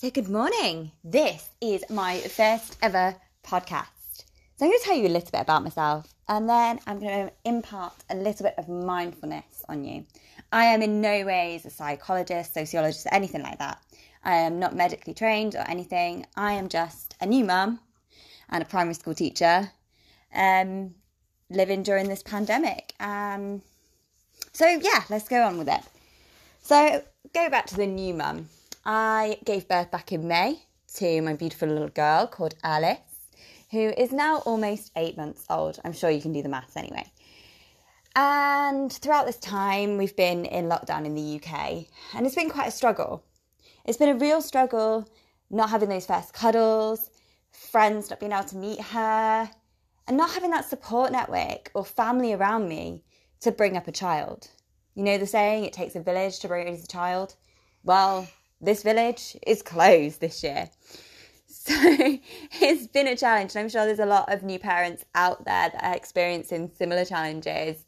So, good morning. This is my first ever podcast. So, I'm going to tell you a little bit about myself and then I'm going to impart a little bit of mindfulness on you. I am in no ways a psychologist, sociologist, anything like that. I am not medically trained or anything. I am just a new mum and a primary school teacher um, living during this pandemic. Um, so, yeah, let's go on with it. So, go back to the new mum. I gave birth back in May to my beautiful little girl called Alice, who is now almost eight months old. I'm sure you can do the maths anyway. And throughout this time, we've been in lockdown in the UK, and it's been quite a struggle. It's been a real struggle not having those first cuddles, friends not being able to meet her, and not having that support network or family around me to bring up a child. You know the saying, it takes a village to raise a child? Well, this village is closed this year. So it's been a challenge, and I'm sure there's a lot of new parents out there that are experiencing similar challenges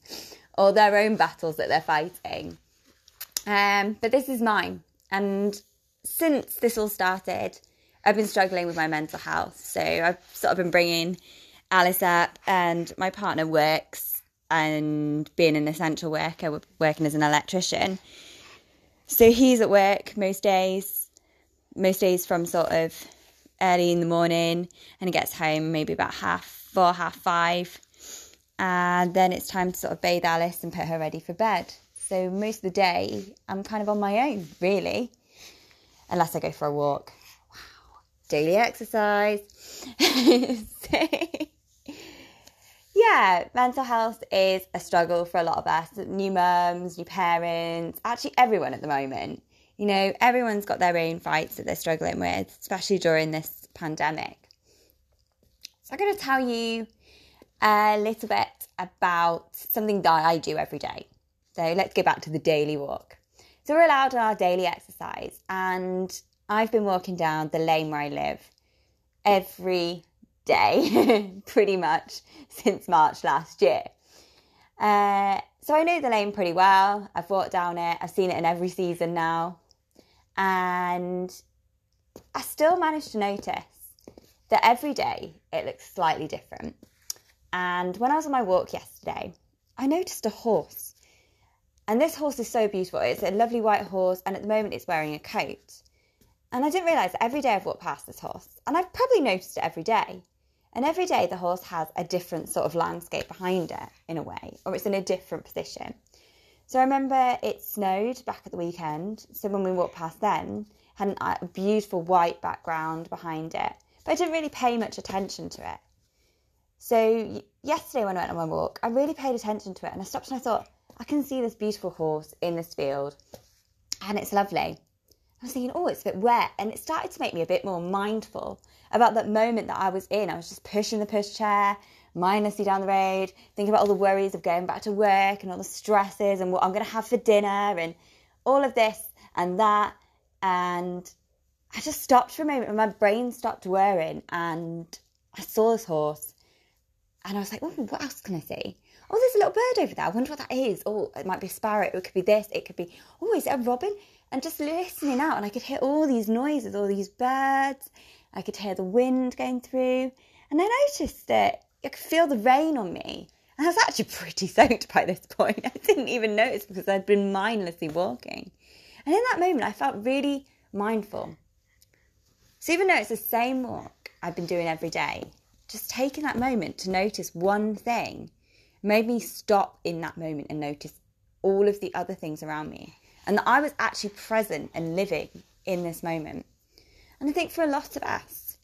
or their own battles that they're fighting. Um, but this is mine, and since this all started, I've been struggling with my mental health. So I've sort of been bringing Alice up, and my partner works and being an essential worker, working as an electrician. So he's at work most days, most days from sort of early in the morning, and he gets home maybe about half four, half five. And then it's time to sort of bathe Alice and put her ready for bed. So most of the day, I'm kind of on my own, really, unless I go for a walk. Wow, daily exercise. so, yeah, mental health is a struggle for a lot of us, new mums, new parents, actually everyone at the moment. You know, everyone's got their own fights that they're struggling with, especially during this pandemic. So I'm going to tell you a little bit about something that I do every day. So let's go back to the daily walk. So we're allowed our daily exercise, and I've been walking down the lane where I live every day pretty much since March last year. Uh, so I know the lane pretty well. I've walked down it, I've seen it in every season now. And I still managed to notice that every day it looks slightly different. And when I was on my walk yesterday, I noticed a horse. And this horse is so beautiful. It's a lovely white horse, and at the moment it's wearing a coat. And I didn't realise every day I've walked past this horse, and I've probably noticed it every day. And every day the horse has a different sort of landscape behind it, in a way, or it's in a different position. So I remember it snowed back at the weekend. So when we walked past then, had a beautiful white background behind it, but I didn't really pay much attention to it. So yesterday when I went on my walk, I really paid attention to it, and I stopped and I thought, I can see this beautiful horse in this field, and it's lovely. I was thinking, oh, it's a bit wet. And it started to make me a bit more mindful about that moment that I was in. I was just pushing the pushchair mindlessly down the road, thinking about all the worries of going back to work and all the stresses and what I'm going to have for dinner and all of this and that. And I just stopped for a moment and my brain stopped whirring and I saw this horse and I was like, oh, what else can I see? Oh, there's a little bird over there. I wonder what that is. Oh, it might be a sparrow. It could be this. It could be, oh, is it a robin? And just listening out, and I could hear all these noises, all these birds. I could hear the wind going through. And I noticed that I could feel the rain on me. And I was actually pretty soaked by this point. I didn't even notice because I'd been mindlessly walking. And in that moment, I felt really mindful. So even though it's the same walk I've been doing every day, just taking that moment to notice one thing made me stop in that moment and notice all of the other things around me and that I was actually present and living in this moment. And I think for a lot of us,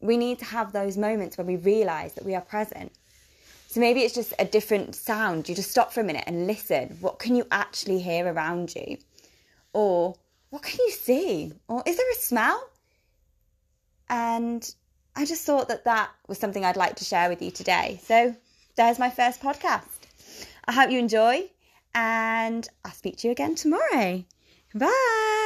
we need to have those moments when we realize that we are present. So maybe it's just a different sound. You just stop for a minute and listen. What can you actually hear around you? Or what can you see? Or is there a smell? And I just thought that that was something I'd like to share with you today. So there's my first podcast. I hope you enjoy, and I'll speak to you again tomorrow. Bye.